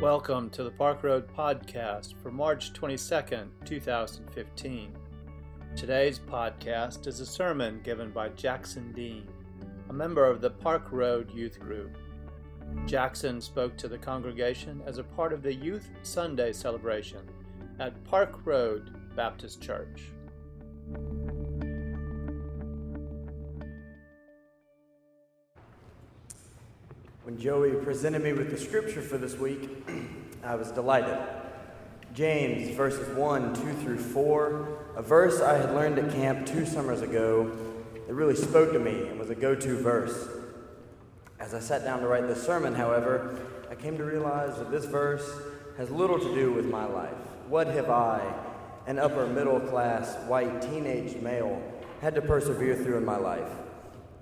Welcome to the Park Road Podcast for March 22nd, 2015. Today's podcast is a sermon given by Jackson Dean, a member of the Park Road Youth Group. Jackson spoke to the congregation as a part of the Youth Sunday celebration at Park Road Baptist Church. Joey presented me with the scripture for this week, I was delighted. James, verses 1, 2 through 4, a verse I had learned at camp two summers ago that really spoke to me and was a go to verse. As I sat down to write this sermon, however, I came to realize that this verse has little to do with my life. What have I, an upper middle class, white, teenage male, had to persevere through in my life?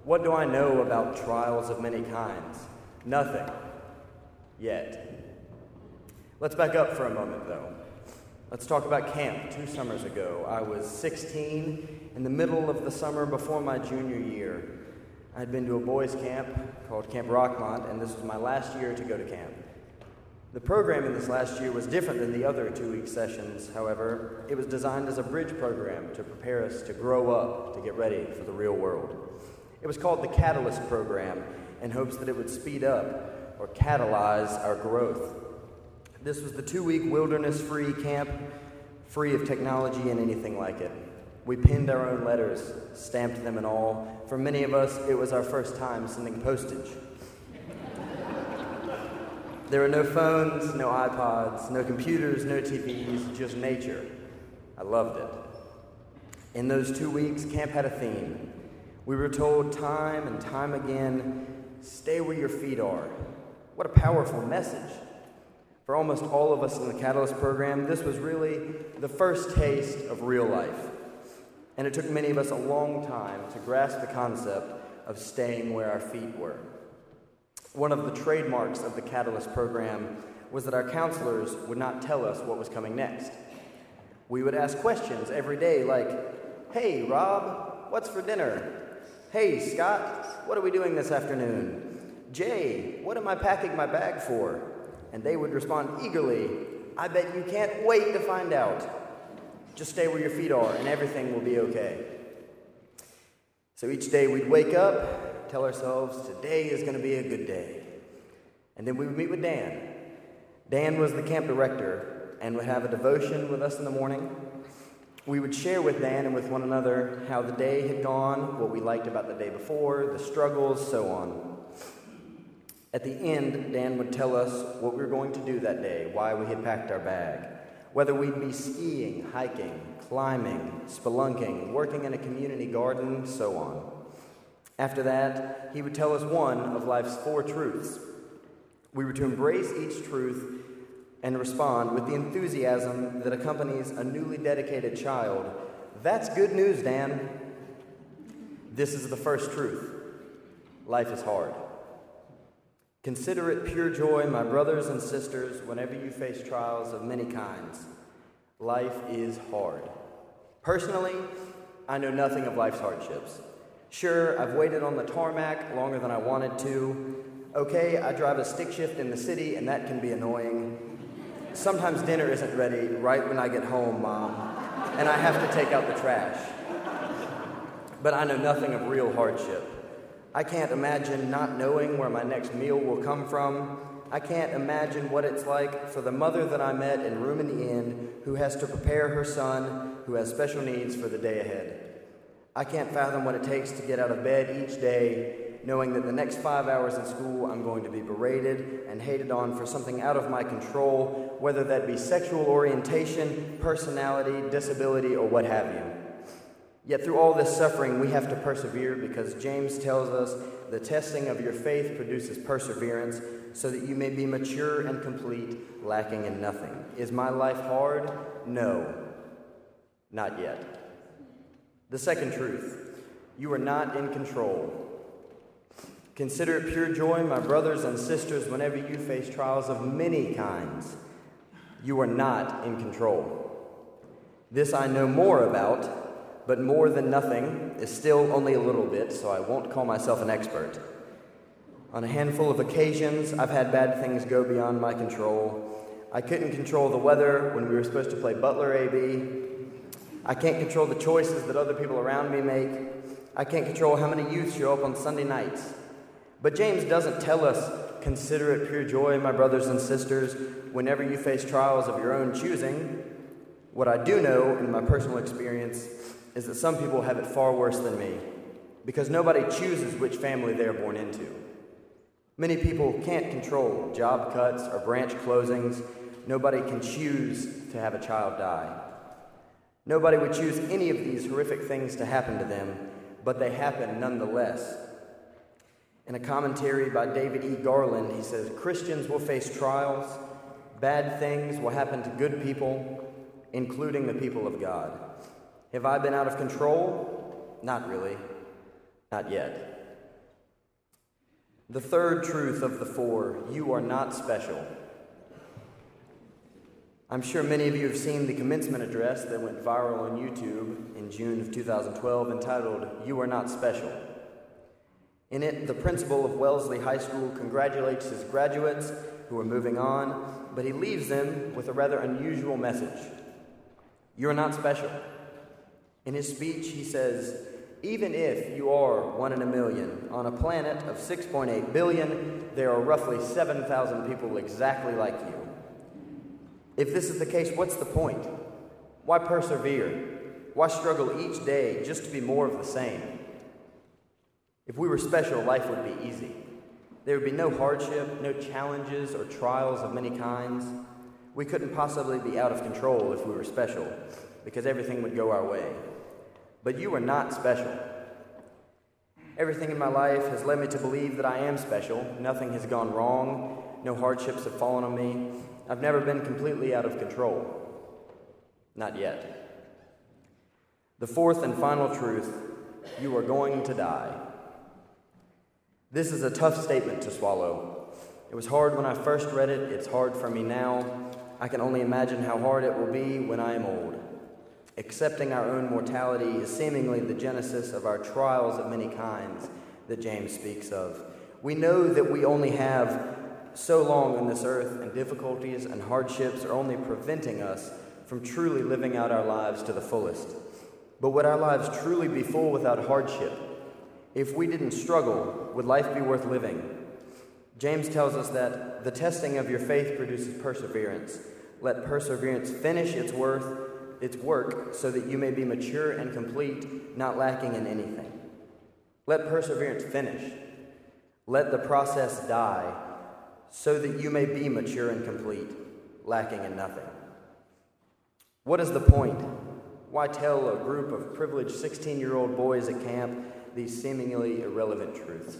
What do I know about trials of many kinds? Nothing. Yet. Let's back up for a moment, though. Let's talk about camp two summers ago. I was 16 in the middle of the summer before my junior year. I had been to a boys' camp called Camp Rockmont, and this was my last year to go to camp. The program in this last year was different than the other two week sessions, however. It was designed as a bridge program to prepare us to grow up, to get ready for the real world. It was called the Catalyst Program, in hopes that it would speed up or catalyze our growth. This was the two week wilderness free camp, free of technology and anything like it. We pinned our own letters, stamped them and all. For many of us, it was our first time sending postage. there were no phones, no iPods, no computers, no TVs, just nature. I loved it. In those two weeks, camp had a theme. We were told time and time again Stay where your feet are. What a powerful message. For almost all of us in the Catalyst program, this was really the first taste of real life. And it took many of us a long time to grasp the concept of staying where our feet were. One of the trademarks of the Catalyst program was that our counselors would not tell us what was coming next. We would ask questions every day like, Hey, Rob, what's for dinner? Hey, Scott, what are we doing this afternoon? Jay, what am I packing my bag for? And they would respond eagerly, I bet you can't wait to find out. Just stay where your feet are, and everything will be okay. So each day we'd wake up, tell ourselves, today is going to be a good day. And then we would meet with Dan. Dan was the camp director and would have a devotion with us in the morning we would share with Dan and with one another how the day had gone, what we liked about the day before, the struggles, so on. At the end, Dan would tell us what we were going to do that day, why we had packed our bag, whether we'd be skiing, hiking, climbing, spelunking, working in a community garden, so on. After that, he would tell us one of life's four truths. We were to embrace each truth and respond with the enthusiasm that accompanies a newly dedicated child. That's good news, Dan. This is the first truth life is hard. Consider it pure joy, my brothers and sisters, whenever you face trials of many kinds. Life is hard. Personally, I know nothing of life's hardships. Sure, I've waited on the tarmac longer than I wanted to. Okay, I drive a stick shift in the city, and that can be annoying. Sometimes dinner isn't ready right when I get home, Mom, and I have to take out the trash. But I know nothing of real hardship. I can't imagine not knowing where my next meal will come from. I can't imagine what it's like for the mother that I met in Room in the Inn who has to prepare her son who has special needs for the day ahead. I can't fathom what it takes to get out of bed each day knowing that the next five hours in school I'm going to be berated and hated on for something out of my control, whether that be sexual orientation, personality, disability, or what have you. Yet through all this suffering, we have to persevere because James tells us the testing of your faith produces perseverance so that you may be mature and complete, lacking in nothing. Is my life hard? No, not yet. The second truth you are not in control. Consider it pure joy, my brothers and sisters, whenever you face trials of many kinds. You are not in control. This I know more about, but more than nothing is still only a little bit, so I won't call myself an expert. On a handful of occasions, I've had bad things go beyond my control. I couldn't control the weather when we were supposed to play Butler AB. I can't control the choices that other people around me make. I can't control how many youth show up on Sunday nights. But James doesn't tell us, consider it pure joy, my brothers and sisters, whenever you face trials of your own choosing. What I do know in my personal experience is that some people have it far worse than me because nobody chooses which family they are born into. Many people can't control job cuts or branch closings. Nobody can choose to have a child die. Nobody would choose any of these horrific things to happen to them, but they happen nonetheless. In a commentary by David E. Garland, he says Christians will face trials, bad things will happen to good people, including the people of God. Have I been out of control? Not really. Not yet. The third truth of the four you are not special. I'm sure many of you have seen the commencement address that went viral on YouTube in June of 2012 entitled, You Are Not Special. In it, the principal of Wellesley High School congratulates his graduates who are moving on, but he leaves them with a rather unusual message You are not special. In his speech, he says, even if you are one in a million, on a planet of 6.8 billion, there are roughly 7,000 people exactly like you. If this is the case, what's the point? Why persevere? Why struggle each day just to be more of the same? If we were special, life would be easy. There would be no hardship, no challenges or trials of many kinds. We couldn't possibly be out of control if we were special, because everything would go our way. But you are not special. Everything in my life has led me to believe that I am special. Nothing has gone wrong. No hardships have fallen on me. I've never been completely out of control. Not yet. The fourth and final truth you are going to die. This is a tough statement to swallow. It was hard when I first read it, it's hard for me now. I can only imagine how hard it will be when I am old. Accepting our own mortality is seemingly the genesis of our trials of many kinds that James speaks of. We know that we only have so long on this earth, and difficulties and hardships are only preventing us from truly living out our lives to the fullest. But would our lives truly be full without hardship? If we didn't struggle, would life be worth living? James tells us that the testing of your faith produces perseverance. Let perseverance finish its worth its work so that you may be mature and complete, not lacking in anything. Let perseverance finish. Let the process die so that you may be mature and complete, lacking in nothing. What is the point? Why tell a group of privileged 16 year old boys at camp these seemingly irrelevant truths?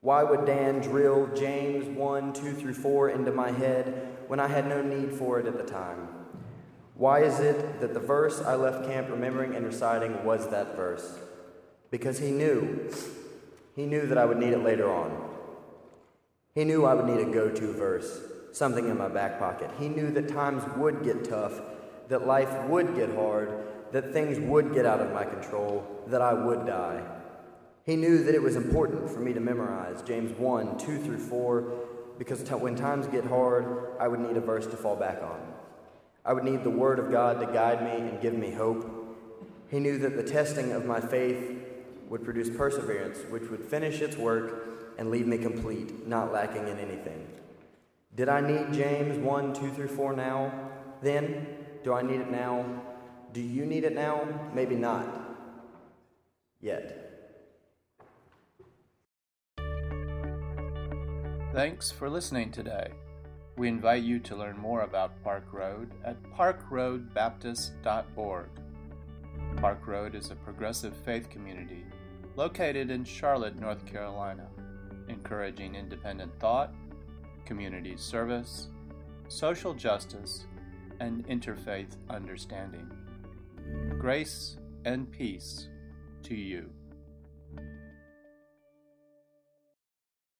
Why would Dan drill James 1, 2 through 4 into my head when I had no need for it at the time? Why is it that the verse I left camp remembering and reciting was that verse? Because he knew. He knew that I would need it later on. He knew I would need a go to verse, something in my back pocket. He knew that times would get tough, that life would get hard, that things would get out of my control, that I would die. He knew that it was important for me to memorize James 1 2 through 4, because when times get hard, I would need a verse to fall back on. I would need the Word of God to guide me and give me hope. He knew that the testing of my faith would produce perseverance, which would finish its work and leave me complete, not lacking in anything. Did I need James 1 2 through 4 now? Then? Do I need it now? Do you need it now? Maybe not. Yet. Thanks for listening today. We invite you to learn more about Park Road at parkroadbaptist.org. Park Road is a progressive faith community located in Charlotte, North Carolina, encouraging independent thought, community service, social justice, and interfaith understanding. Grace and peace to you.